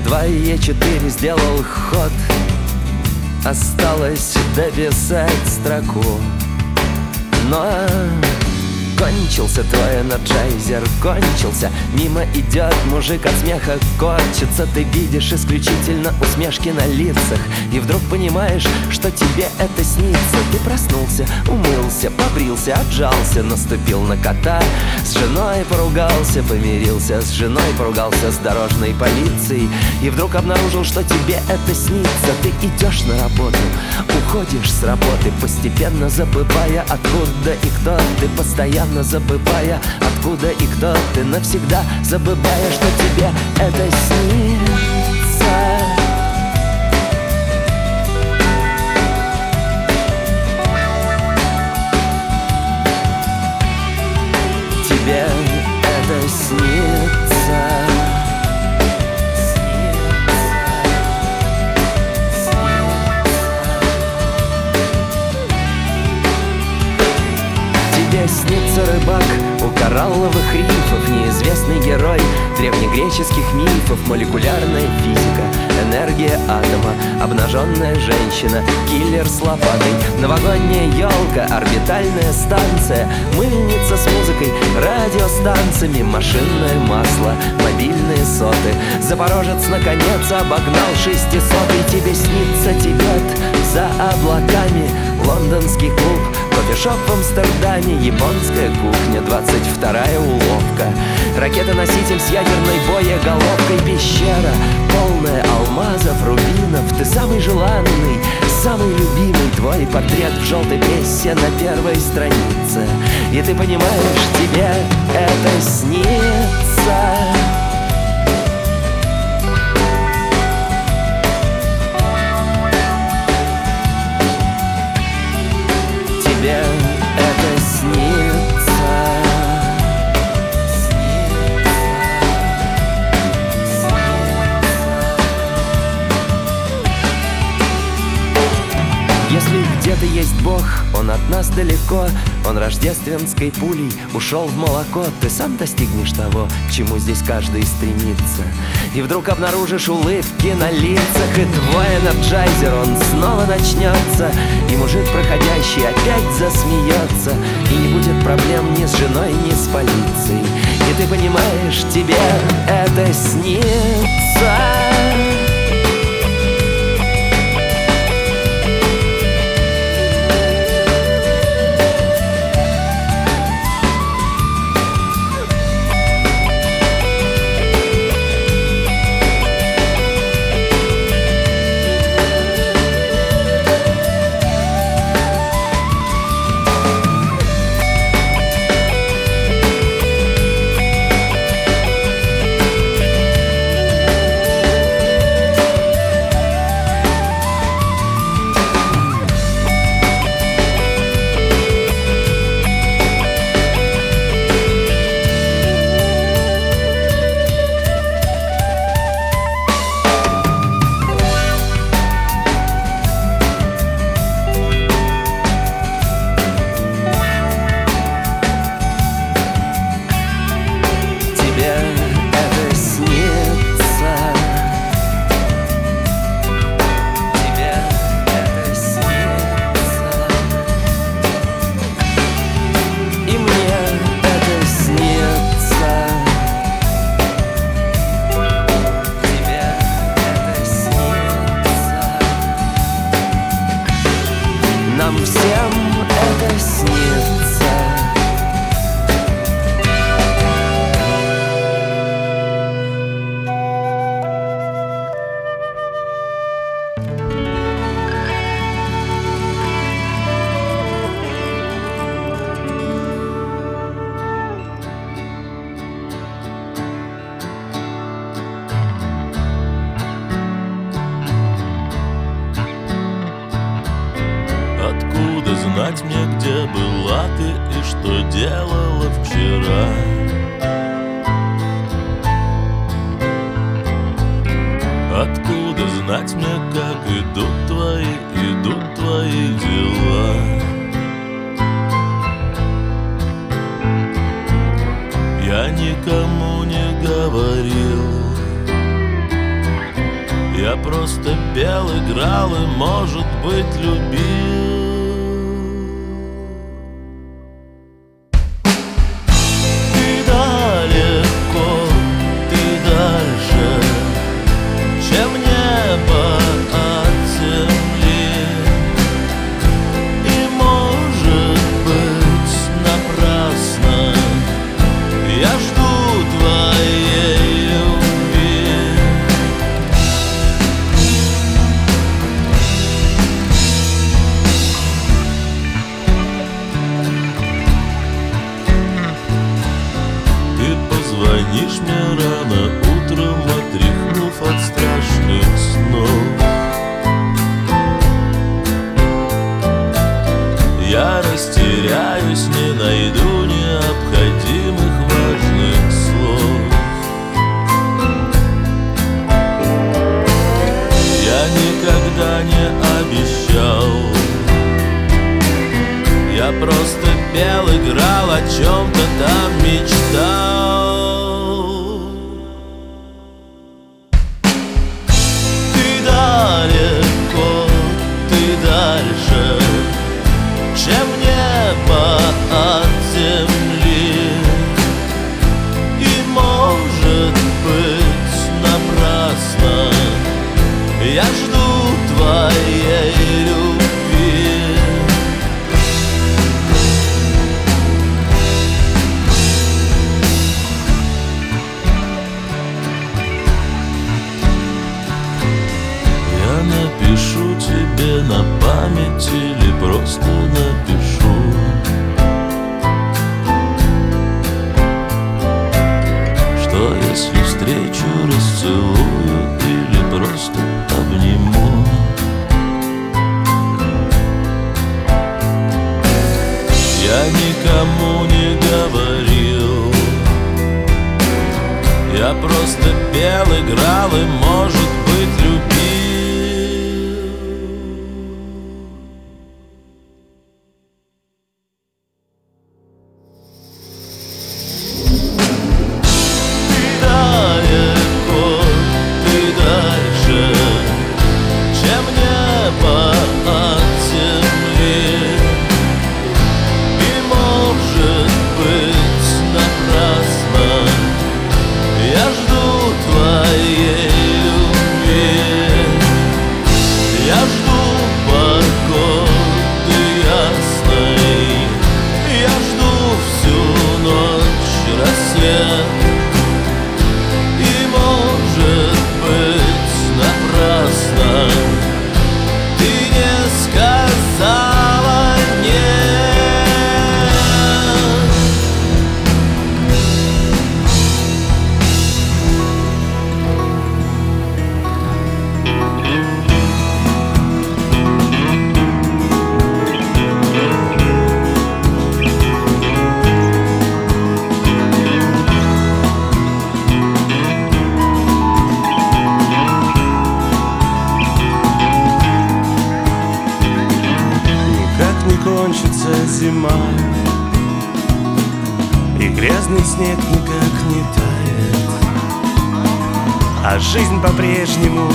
Едва Е4 сделал ход. Осталось дописать строку. Но Кончился твой Energizer, кончился. Мимо идет мужик от смеха корчится. Ты видишь исключительно усмешки на лицах. И вдруг понимаешь, что тебе это снится. Ты проснулся, умылся, побрился, отжался. Наступил на кота, с женой поругался Помирился. С женой, поругался с дорожной полицией. И вдруг обнаружил, что тебе это снится. Ты идешь на работу, уходишь с работы Постепенно забывая, откуда и кто ты. Постоянно постоянно забывая Откуда и кто ты навсегда Забывая, что тебе это снится коралловых рифов неизвестный герой Древнегреческих мифов Молекулярная физика, энергия атома Обнаженная женщина, киллер с лопатой Новогодняя елка, орбитальная станция Мыльница с музыкой, радиостанциями Машинное масло, мобильные соты. Запорожец наконец обогнал шестисотый Тебе снится Тибет за облаками. Лондонский клуб Кофешоп в Амстердаме, японская кухня, 22-я уловка. Ракета-носитель с ядерной боеголовкой Пещера, полная алмазов, рубинов. Ты самый желанный, самый любимый Твой портрет в желтой прессе на первой странице. И ты понимаешь, тебе это снится далеко. Он рождественской пулей ушел в молоко. Ты сам достигнешь того, к чему здесь каждый стремится. И вдруг обнаружишь улыбки на лицах И твой Energizer, он снова начнется. И мужик проходящий опять засмеется. И не будет проблем ни с женой, ни с полицией. И ты понимаешь, тебе это снится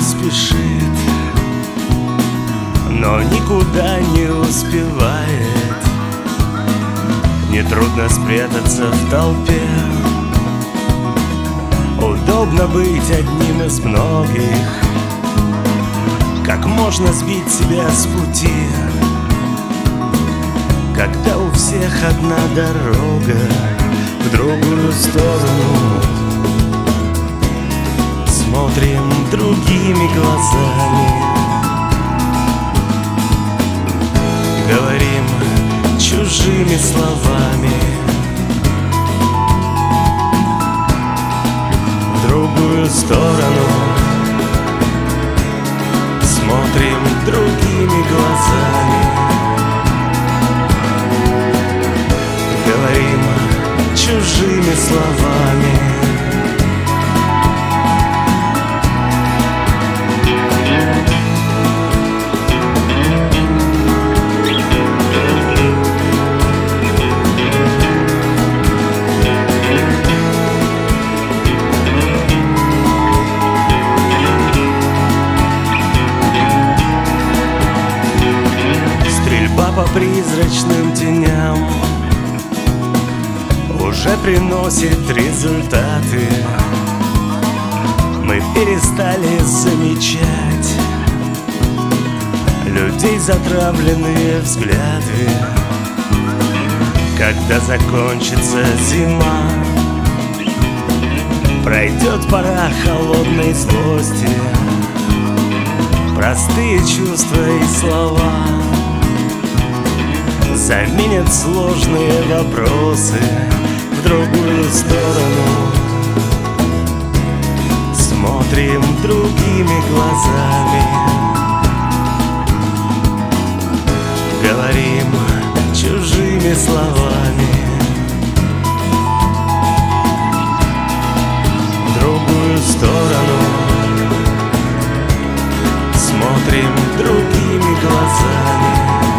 спешит, но никуда не успевает. Нетрудно спрятаться в толпе, удобно быть одним из многих. Как можно сбить себя с пути, когда у всех одна дорога в другую сторону? смотрим другими глазами. Говорим чужими словами. В другую сторону. Смотрим другими глазами. Говорим чужими словами. Призрачным теням Уже приносит результаты. Мы перестали замечать Людей затравленные взгляды. Когда закончится зима Пройдет пора холодной злости. Простые чувства и слова Заменят сложные вопросы В другую сторону. Смотрим другими глазами. Говорим чужими словами. В другую сторону. Смотрим другими глазами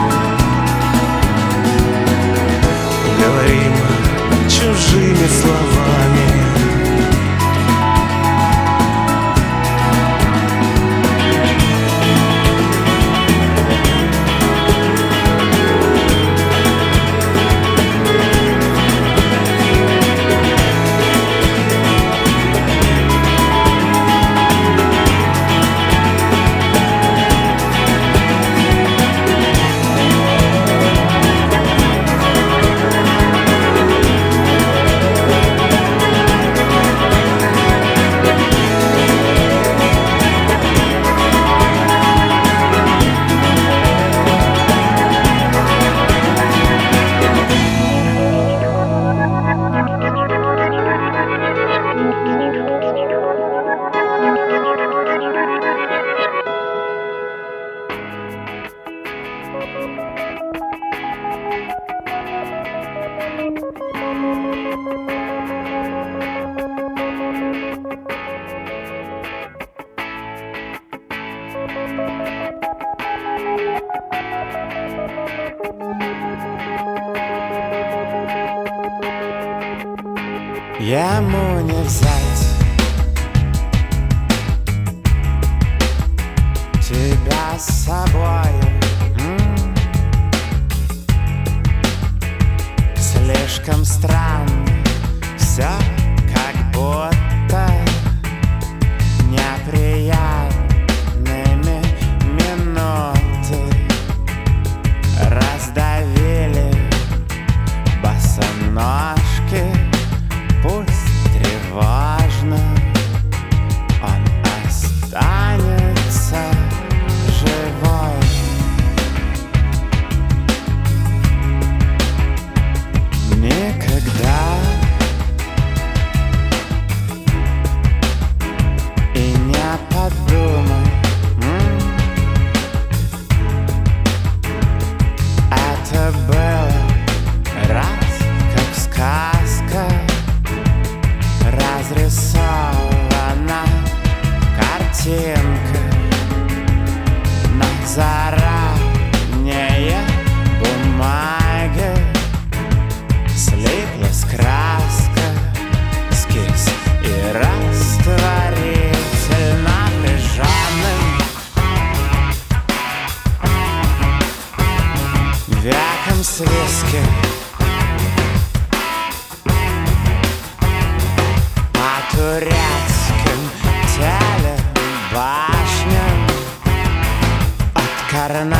Откорнать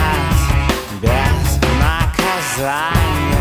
без наказания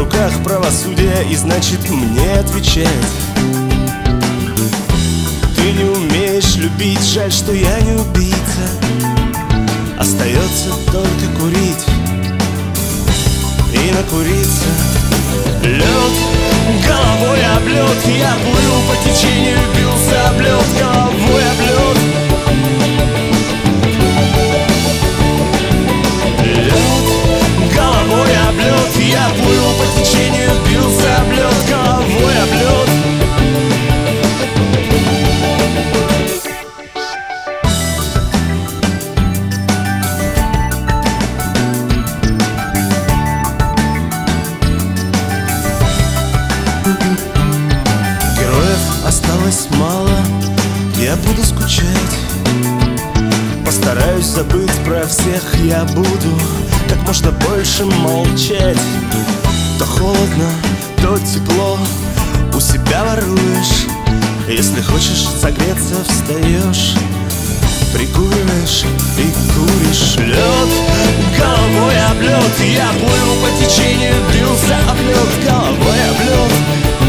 руках правосудия И значит мне отвечать Ты не умеешь любить, жаль, что я не убийца. Остается только курить И накуриться. Лед, головой об лед Я плыл по течению, бился об лед Головой об лед Лед, головой об лед Я плыл я буду как можно больше молчать. То холодно, то тепло, у себя воруешь. Если хочешь согреться, встаешь Прикуриваешь и куришь. Лед Головой об лед Я плыл по течению, бился об лед Головой об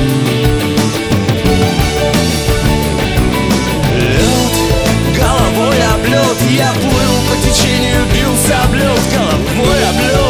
головой об лед Я плыл по течению, бился об лед Головой об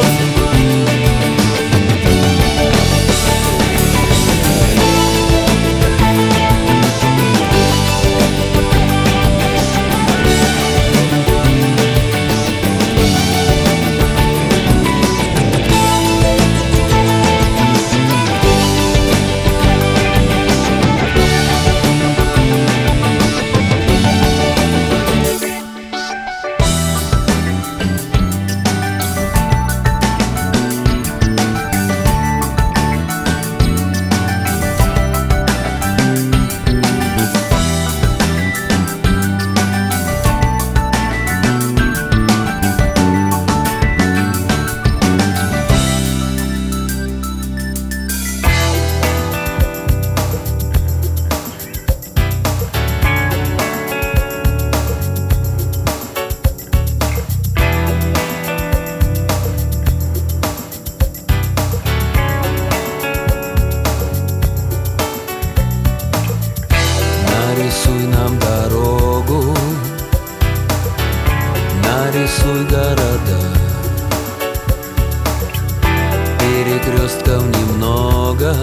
Перекрестков немного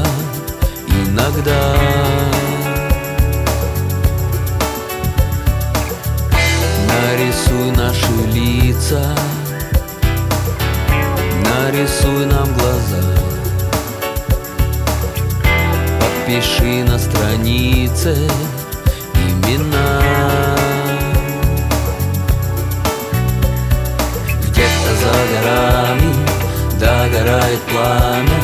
Иногда. Нарисуй наши лица Нарисуй нам глаза. Подпиши на странице имена. Где-то за горами догорает пламя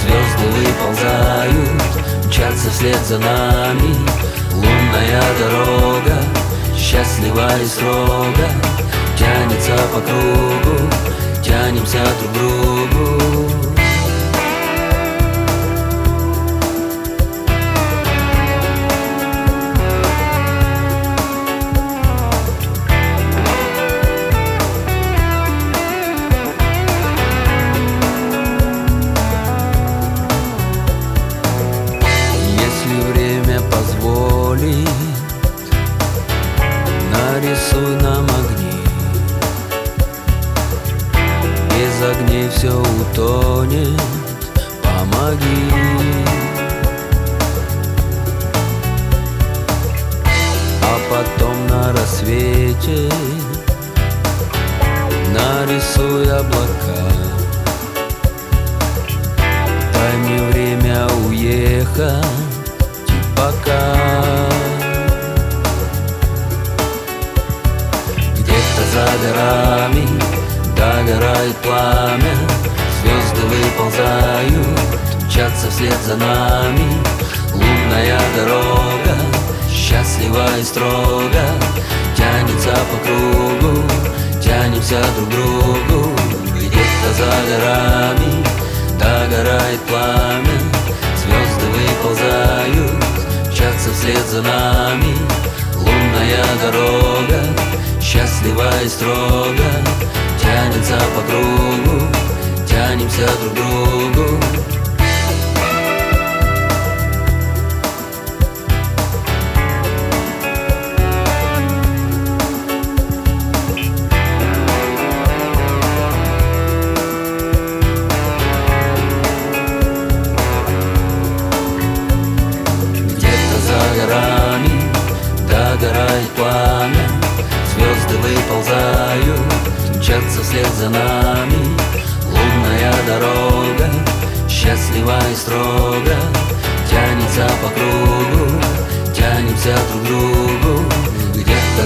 Звезды выползают, мчатся вслед за нами. Лунная дорога, счастлива и строго Тянется по кругу, тянемся друг к другу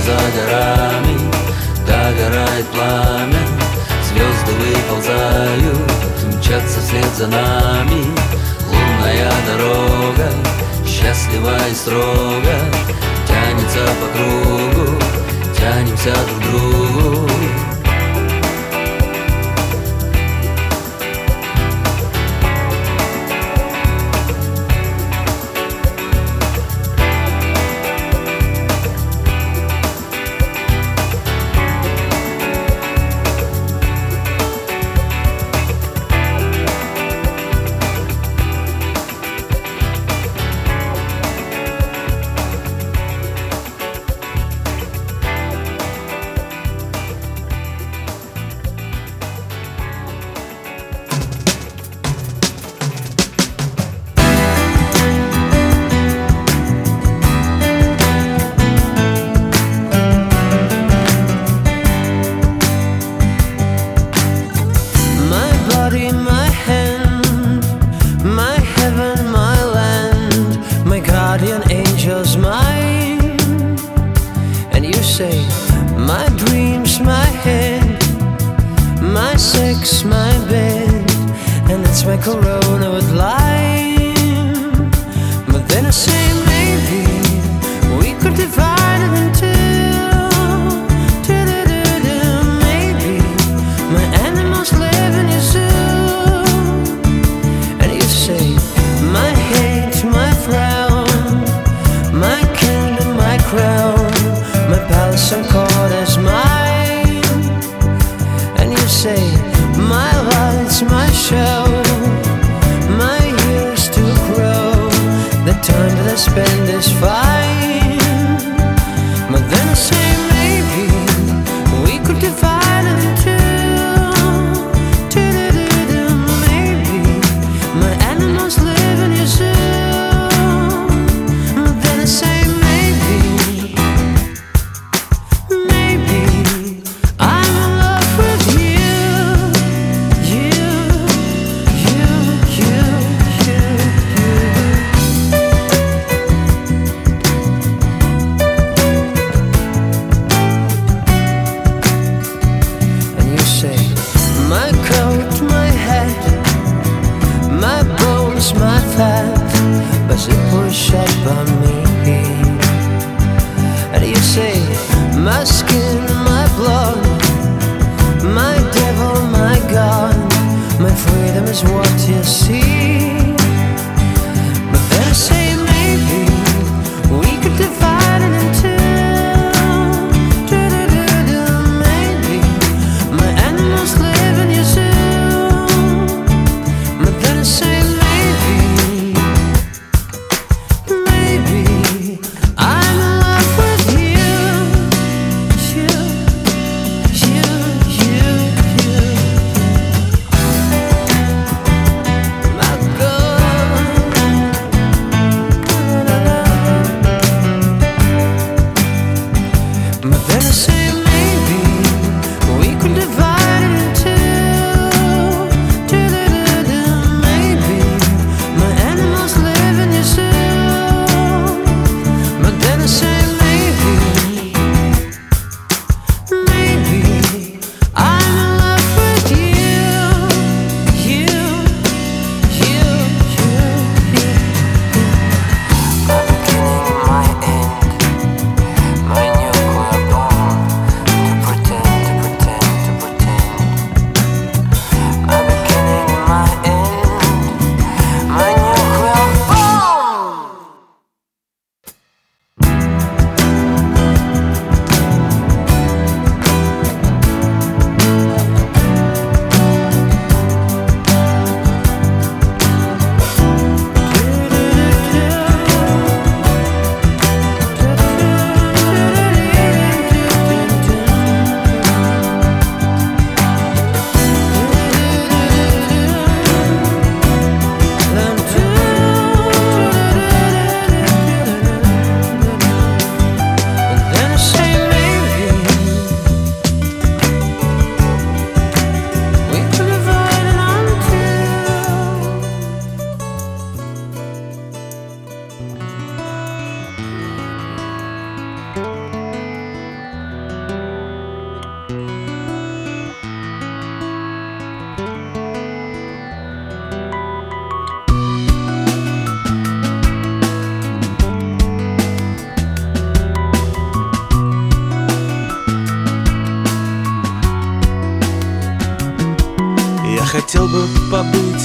за горами. Догорает пламя Звезды выползают Мчатся вслед за нами. Лунная дорога Счастлива и строга, Тянется по кругу Тянемся друг к другу.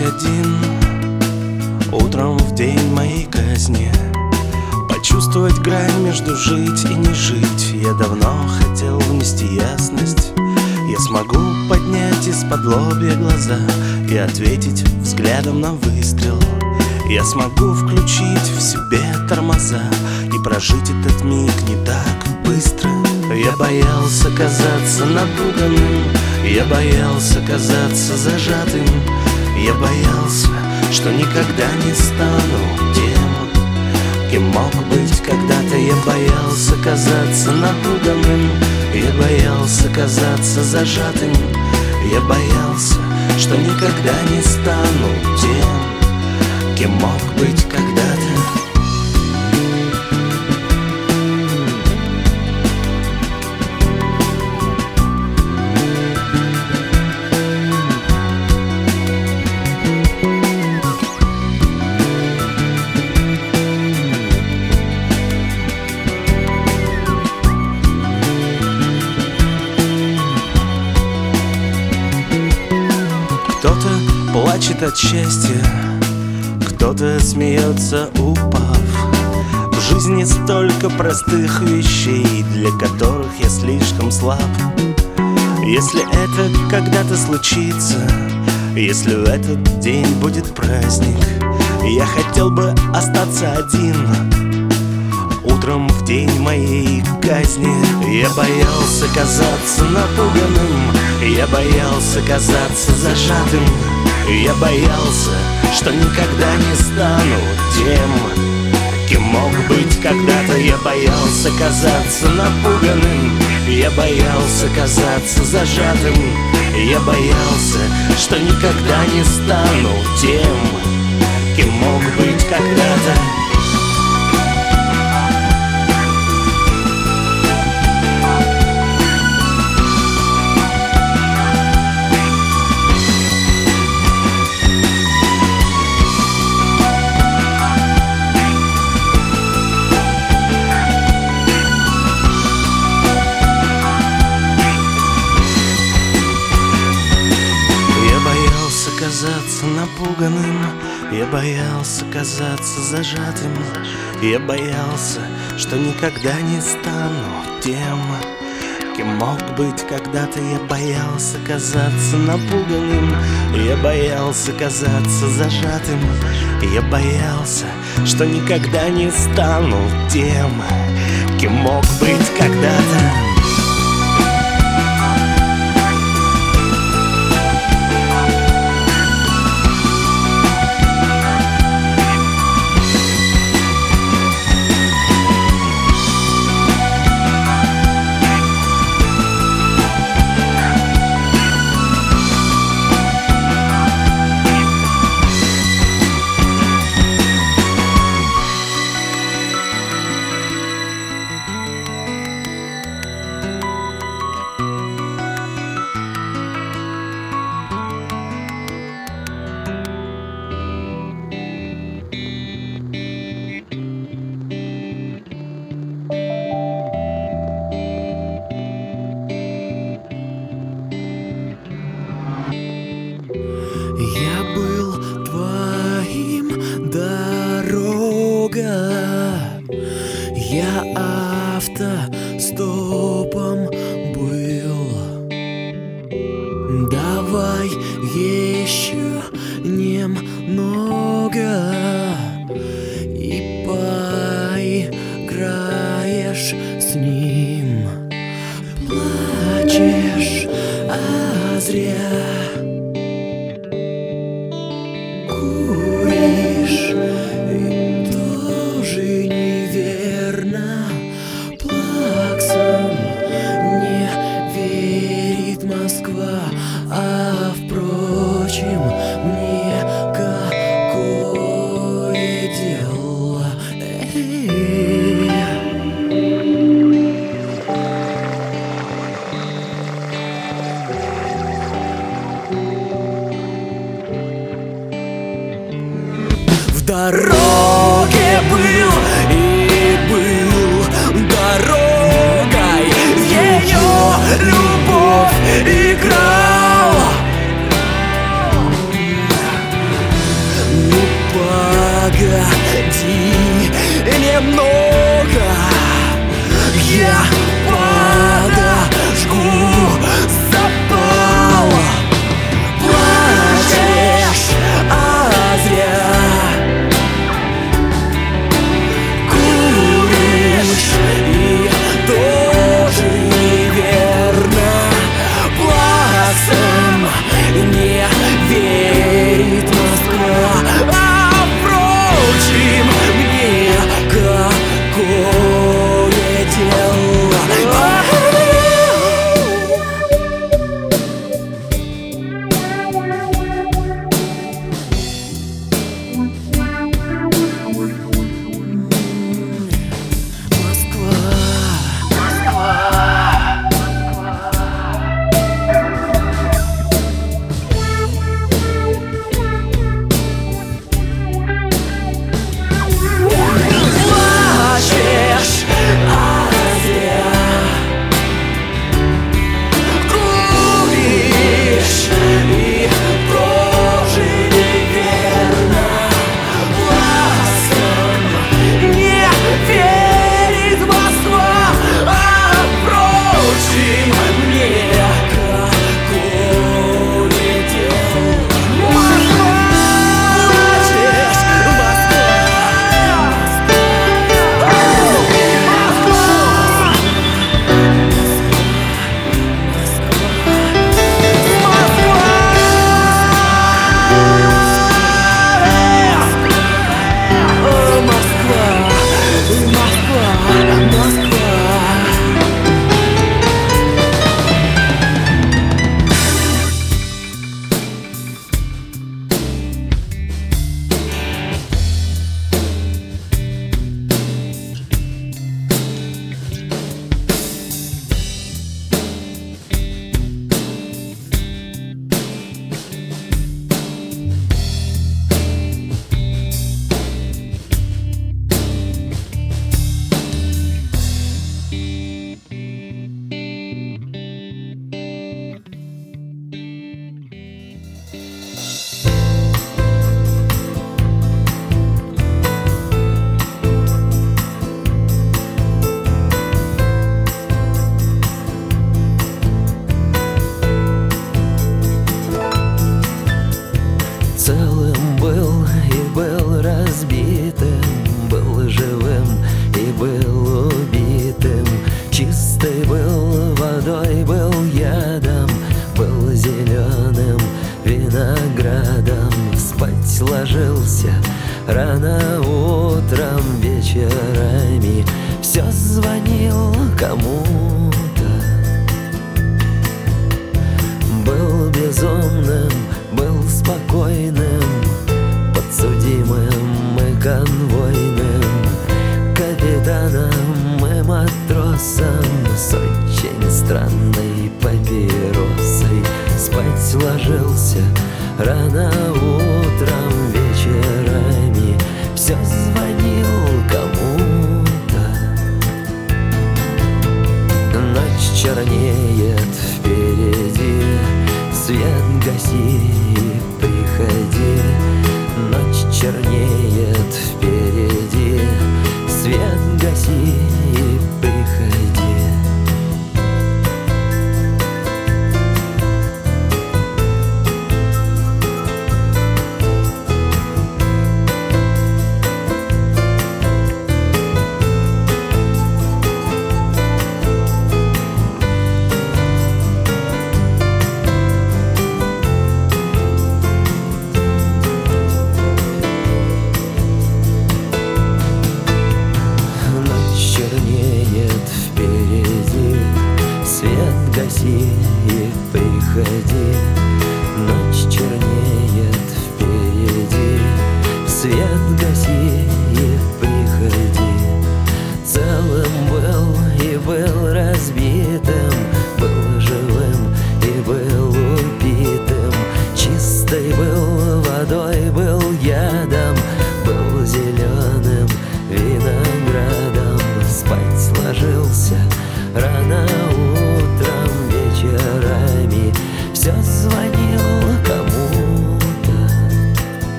Побыть один Утром в день моей казни. Почувствовать грань между жить и не жить. Я давно хотел внести ясность. Я смогу поднять из-под лобья глаза И ответить взглядом на выстрел. Я смогу включить в себе тормоза И прожить этот миг не так быстро. Я боялся казаться напуганным Я боялся казаться зажатым Я боялся, что никогда не стану тем Кем мог быть. Когда-то я боялся казаться напуганным Я боялся казаться зажатым Я боялся, что никогда не стану тем Кем мог быть. Когда-то плачет от счастья, кто-то смеется, упав. В жизни столько простых вещей, для которых я слишком слаб. Если это когда-то случится, если в этот день будет праздник, я хотел бы остаться один. Утром в день моей казни Я боялся казаться напуганным Я боялся казаться зажатым Я боялся, что никогда не стану тем Кем мог быть когда-то. Я боялся казаться напуганным Я боялся казаться зажатым Я боялся, что никогда не стану тем Кем мог быть когда-то напуганным Я боялся казаться зажатым. Я боялся, что никогда не стану тем Кем мог быть когда-то. Я боялся казаться напуганным. Я боялся казаться зажатым. Я боялся, что никогда не стану тем Кем мог быть когда-то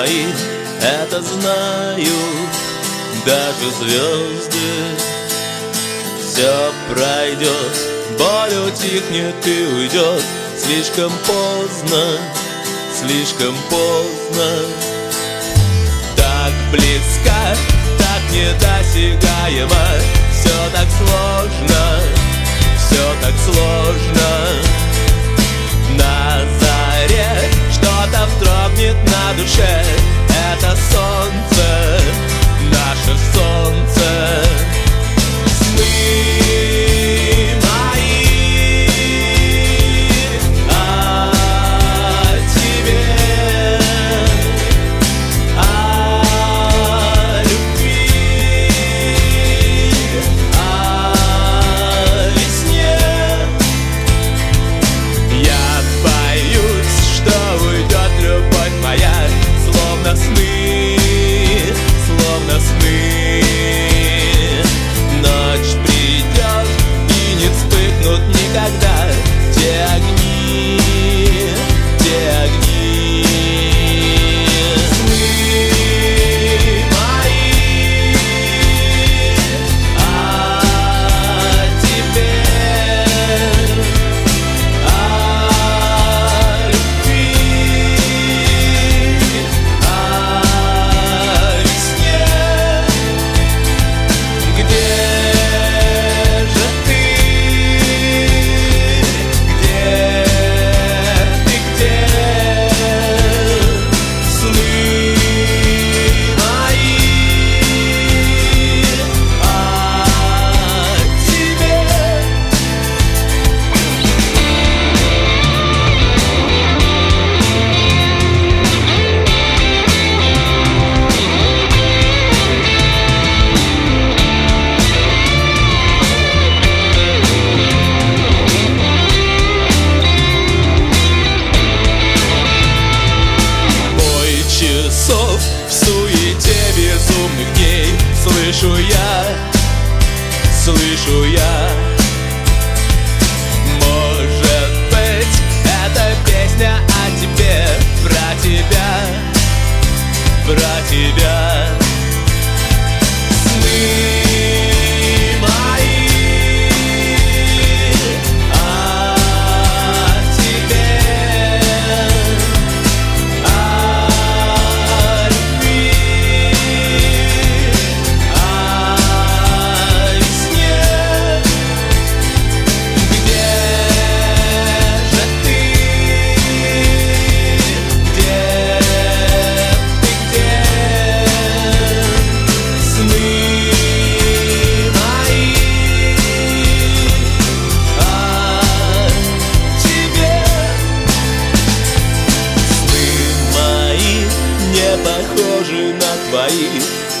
твои Это знают даже звезды. Все пройдет, боль утихнет и уйдет Слишком поздно, слишком поздно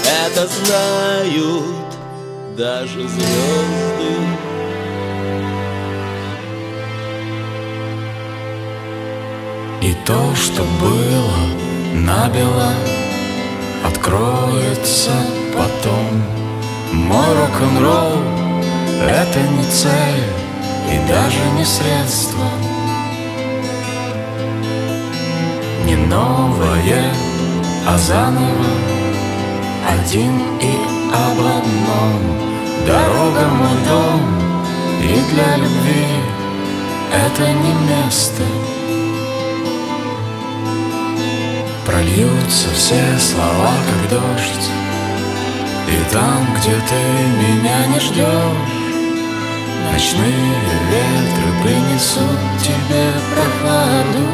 Это знают даже звезды И то, что было набело, откроется потом. Мой рок-н-ролл — это не цель и даже не средство. Не новое, а заново, один и об одном. Дорога мой дом, и для любви это не место. Прольются все слова, как дождь И там, где ты меня не ждешь Ночные ветры принесут тебе прохладу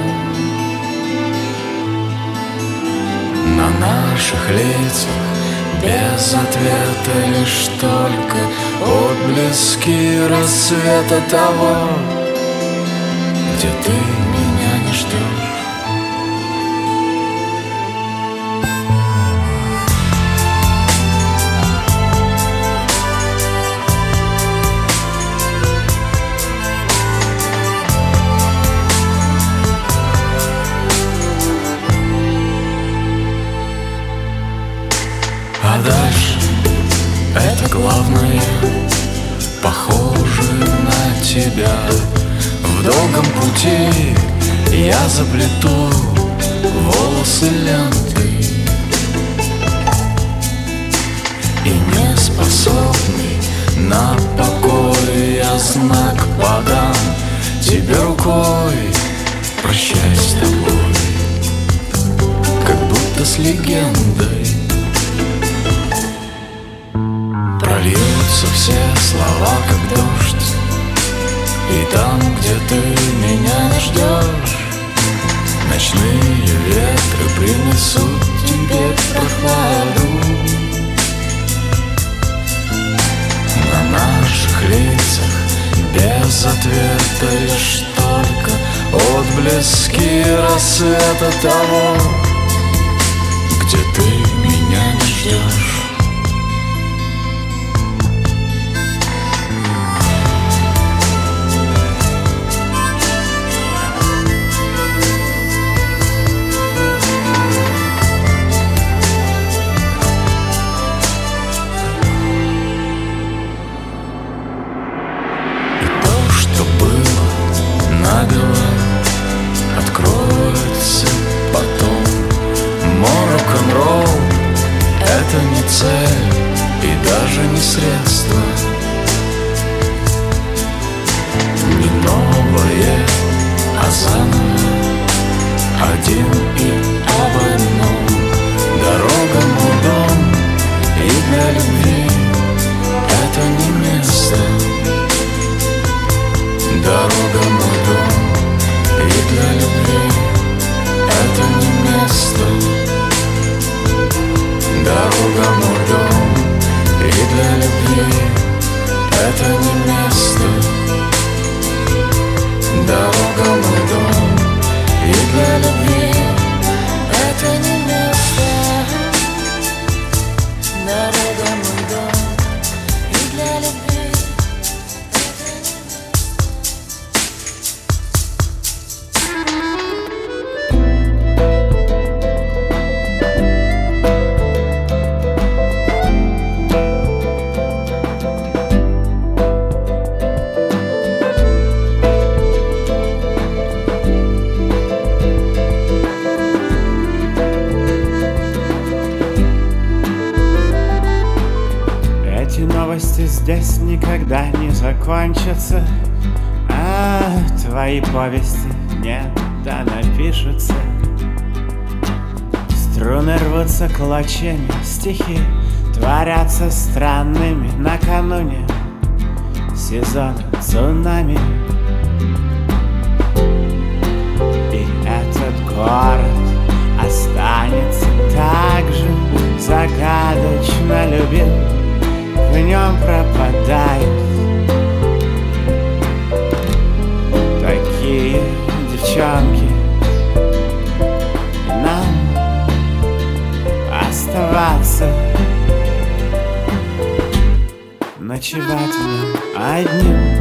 На наших лицах без ответа Лишь только отблески рассвета того Где ты меня не ждешь заплету волосы лентой И не способный на покой. Я знак подам тебе рукой Прощай с тобой Как будто с легендой. Прольются все слова, как дождь И там, где ты меня не ждешь Ночные ветры принесут тебе прохладу. На наших лицах без ответа лишь только Отблески рассвета того Где ты меня не ждешь Даже не средство клочьями, стихи Творятся странными накануне. Сезона цунами. И этот город останется так же загадочно любим. В нем пропадают Такие девчонки Ночевать в нем одним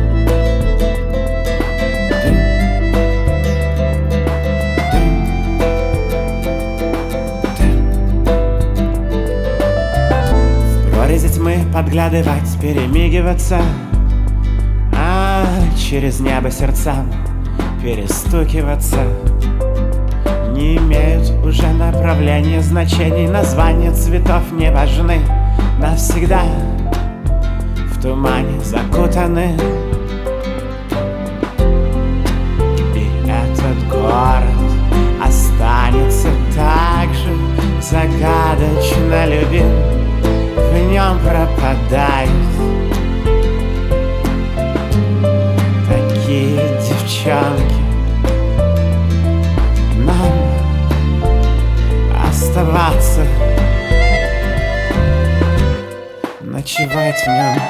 тьмы подглядывать, перемигиваться А через небо сердцам перестукиваться. Не имеют уже направления, значений Названия цветов не важны навсегда тумане закутаны И этот город останется так же загадочно любим. В нем пропадают такие девчонки. Нам оставаться. Ночевать в нем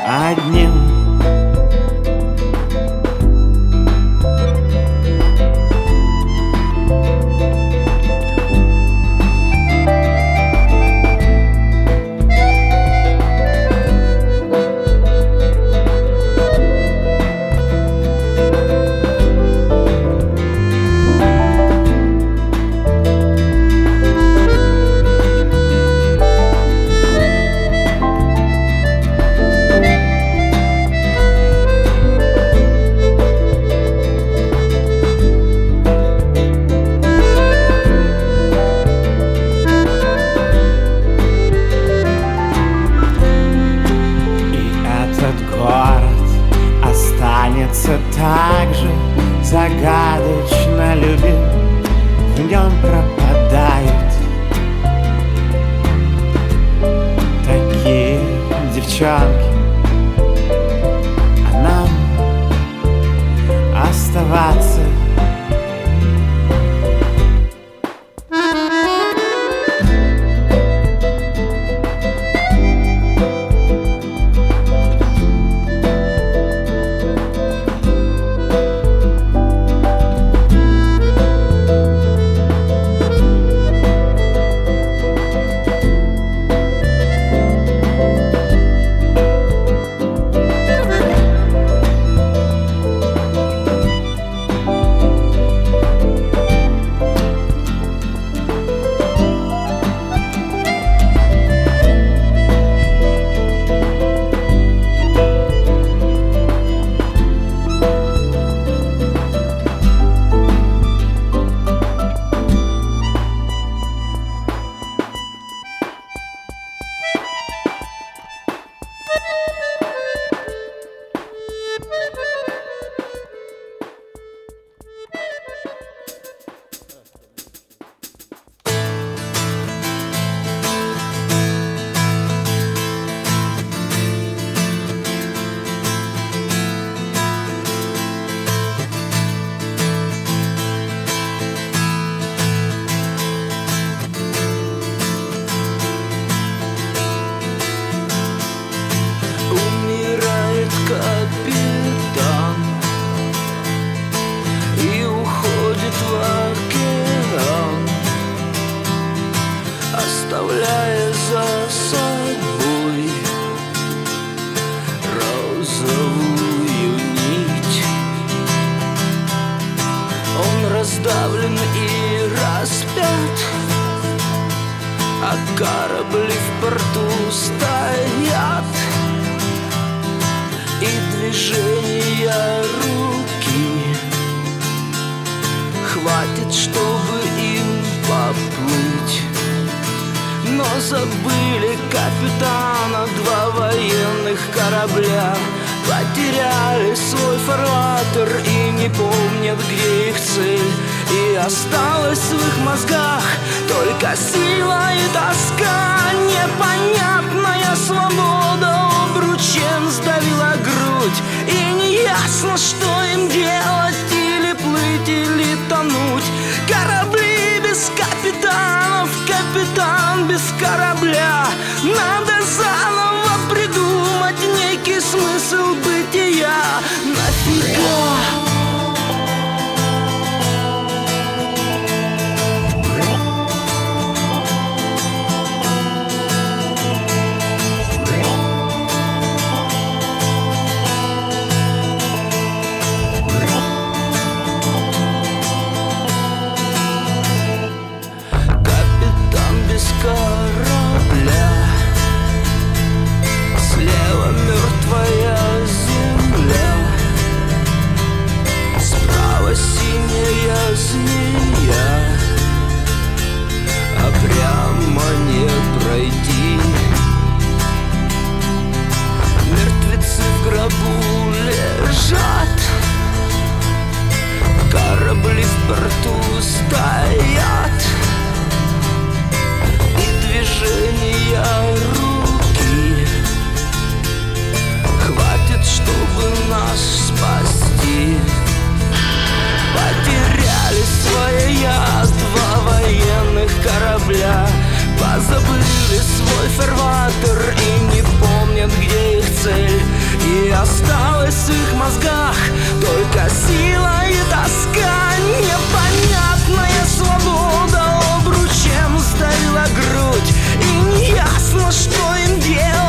корабли в порту стоят и движения руки Хватит, чтобы им поплыть. Но забыли капитана Два военных корабля Потеряли свой фарватер И не помнят, где их цель И осталась в их мозгах Только сила и тоска. Непонятная свобода Обручем сдавила грудь И неясно, что им делать Или плыть, или тонуть. Корабли без капитанов Капитан без корабля. Надо заново придумать Некий смысл бытия. Нафига? Лежат. Корабли в порту стоят. И движения руки. Хватит, чтобы нас спасти. Потеряли свои я Два военных корабля. Позабыли свой фарватер И не помнят, где их цель И осталась в их мозгах Только сила и тоска. Непонятная свобода Обручем сдавила грудь. И неясно, что им делать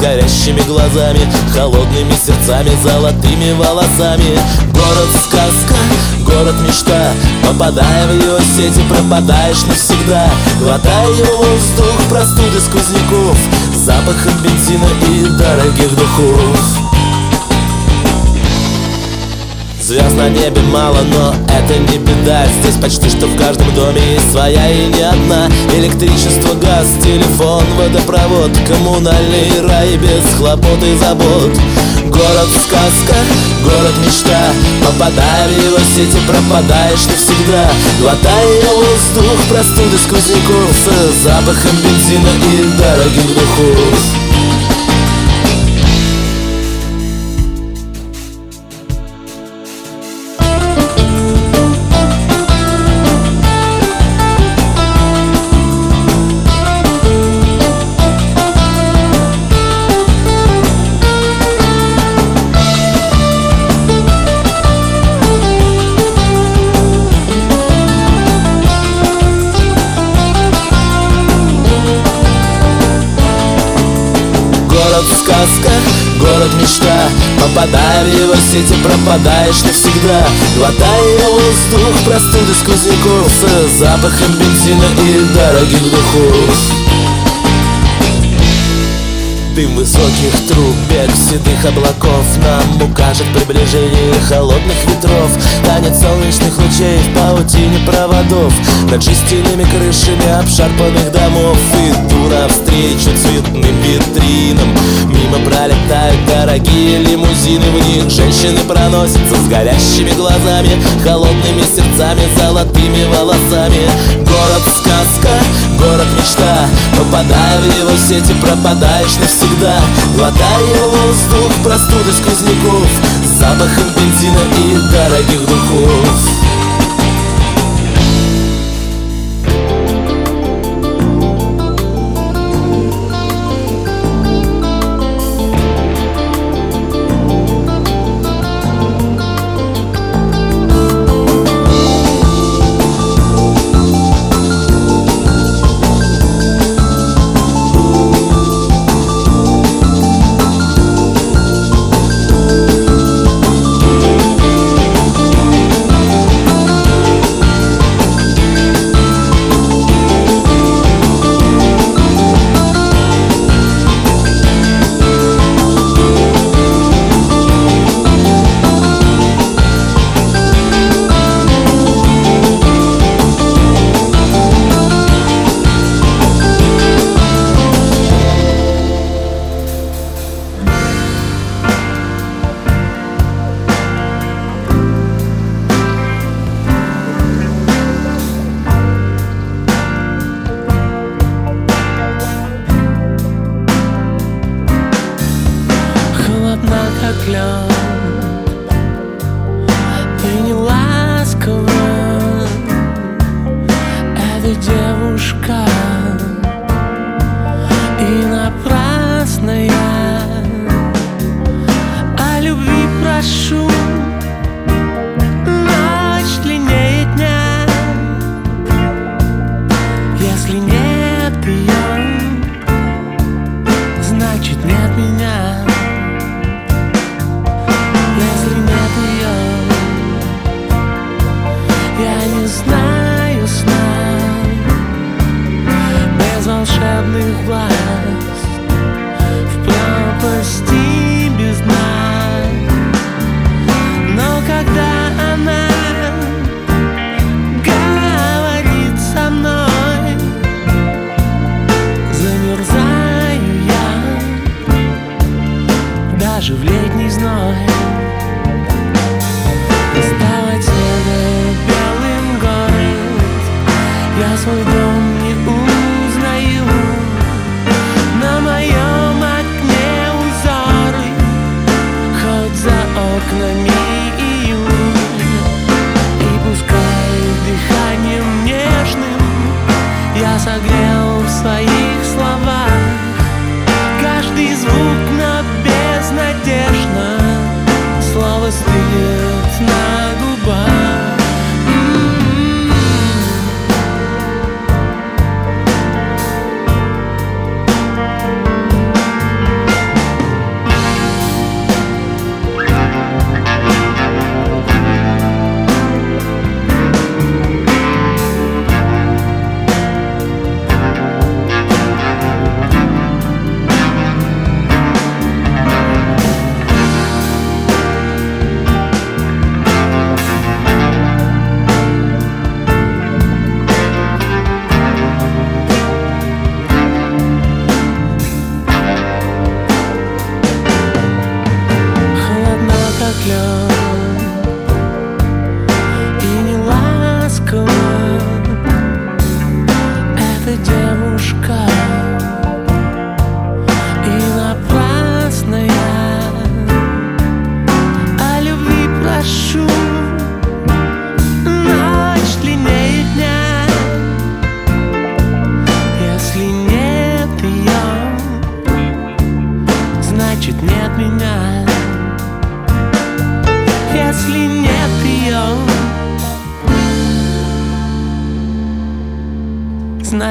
горящими глазами Холодными сердцами, золотыми волосами. Город-сказка, город мечта Попадая в его сети, пропадаешь навсегда. Глотая воздух простуды сквозняков Запахом бензина и дорогих духов Звезд на небе мало, но это не беда. Здесь почти что в каждом доме есть своя и не одна. Электричество, газ, телефон, водопровод Коммунальный рай без хлопот и забот. Город сказка, город мечта. Попадая в его сети, пропадаешь навсегда. Глотая воздух простуды сквозняков С запахом бензина и дорогих духов сети, пропадаешь навсегда Глотая воздух простуды сквозняков С запахом бензина и дорогих духов Дым высоких труб, бег седых облаков. Нам укажет приближение холодных ветров. Танец солнечных ключей в паутине проводов. Над жестяными крышами обшарпанных домов. Иду навстречу цветным витринам. Мимо пролетают дорогие лимузины. В них женщины проносятся с горящими глазами Холодными сердцами, золотыми волосами. Город сказка, город мечта. Попадая в его сети, пропадаешь навсегда Глотая воздух, простуды сквозняков Запахом бензина и дорогих духов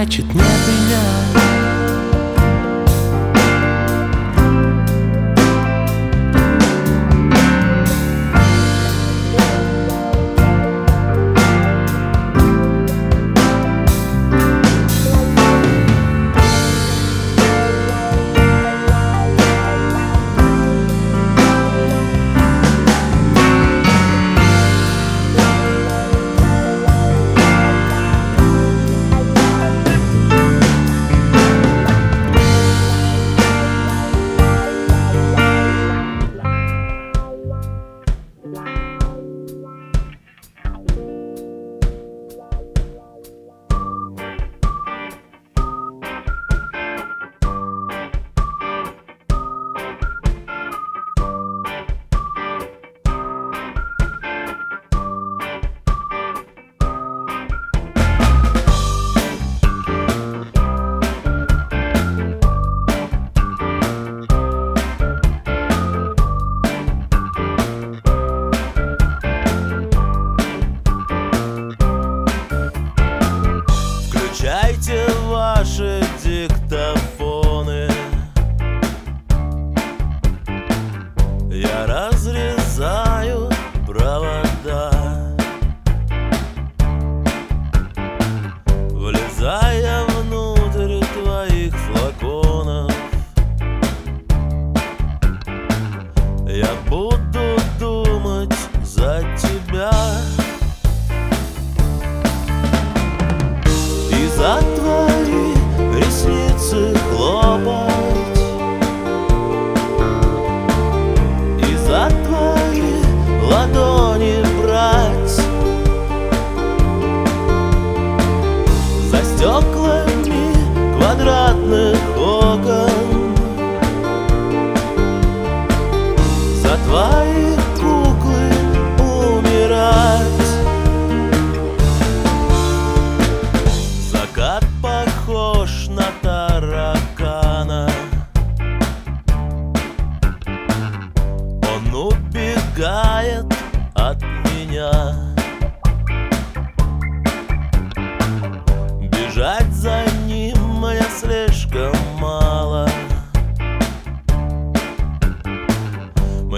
Значит нет меня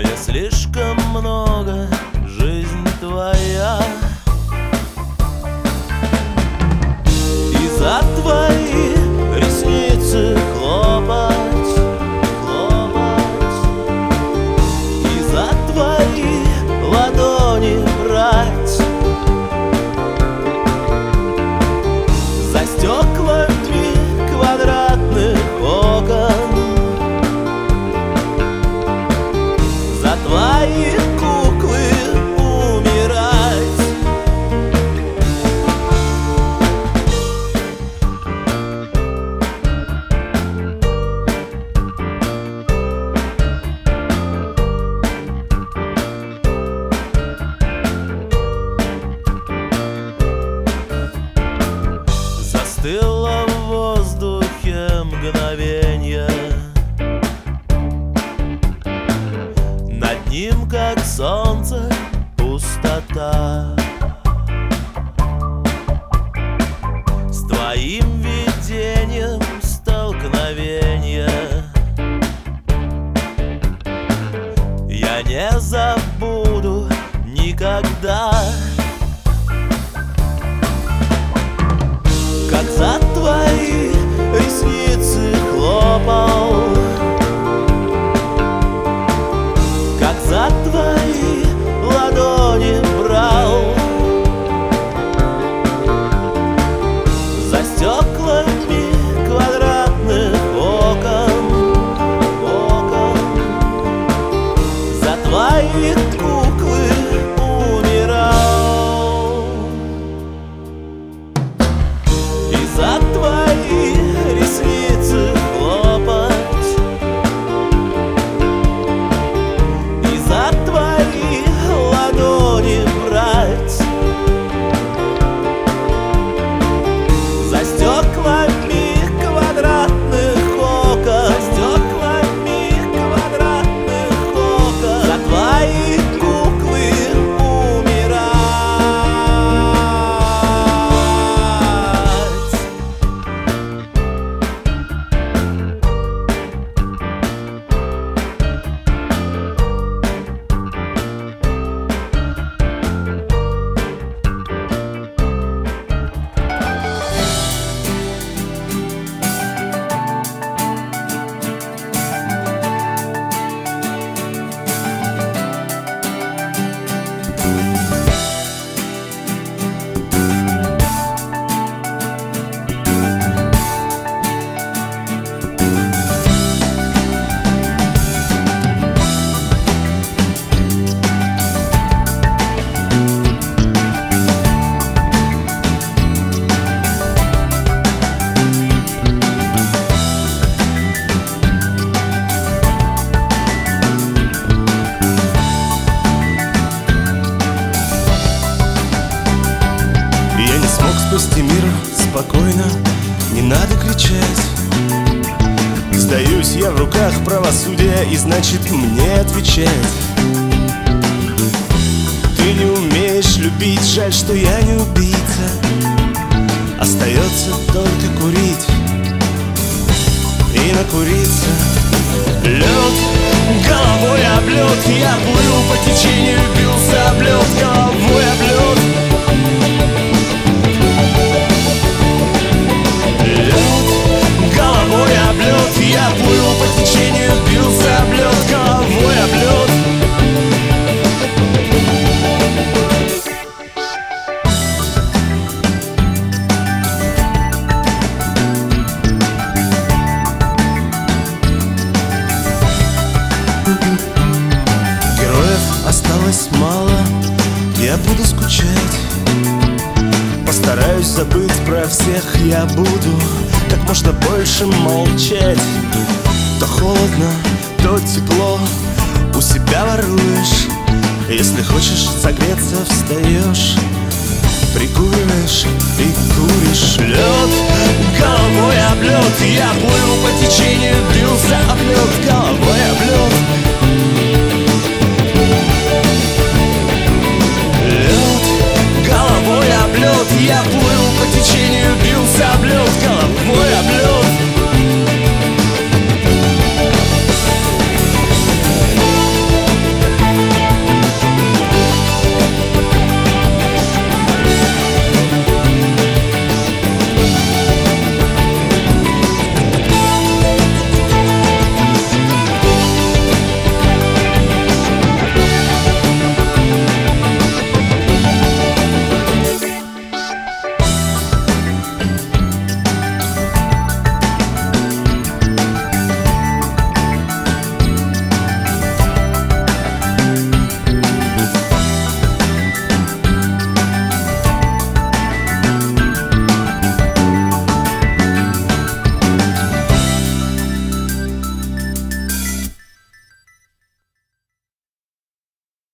Я слишком много прощать Ты не умеешь любить, жаль, что я не убийца. Остается только курить И накуриться. Лед головой облет Я плыл по течению, бился облет головой я буду Как можно больше молчать. То холодно, то тепло У себя воруешь. Если хочешь согреться, встаешь Прикуриваешь и куришь Лед, головой об лед Я плыл по течению,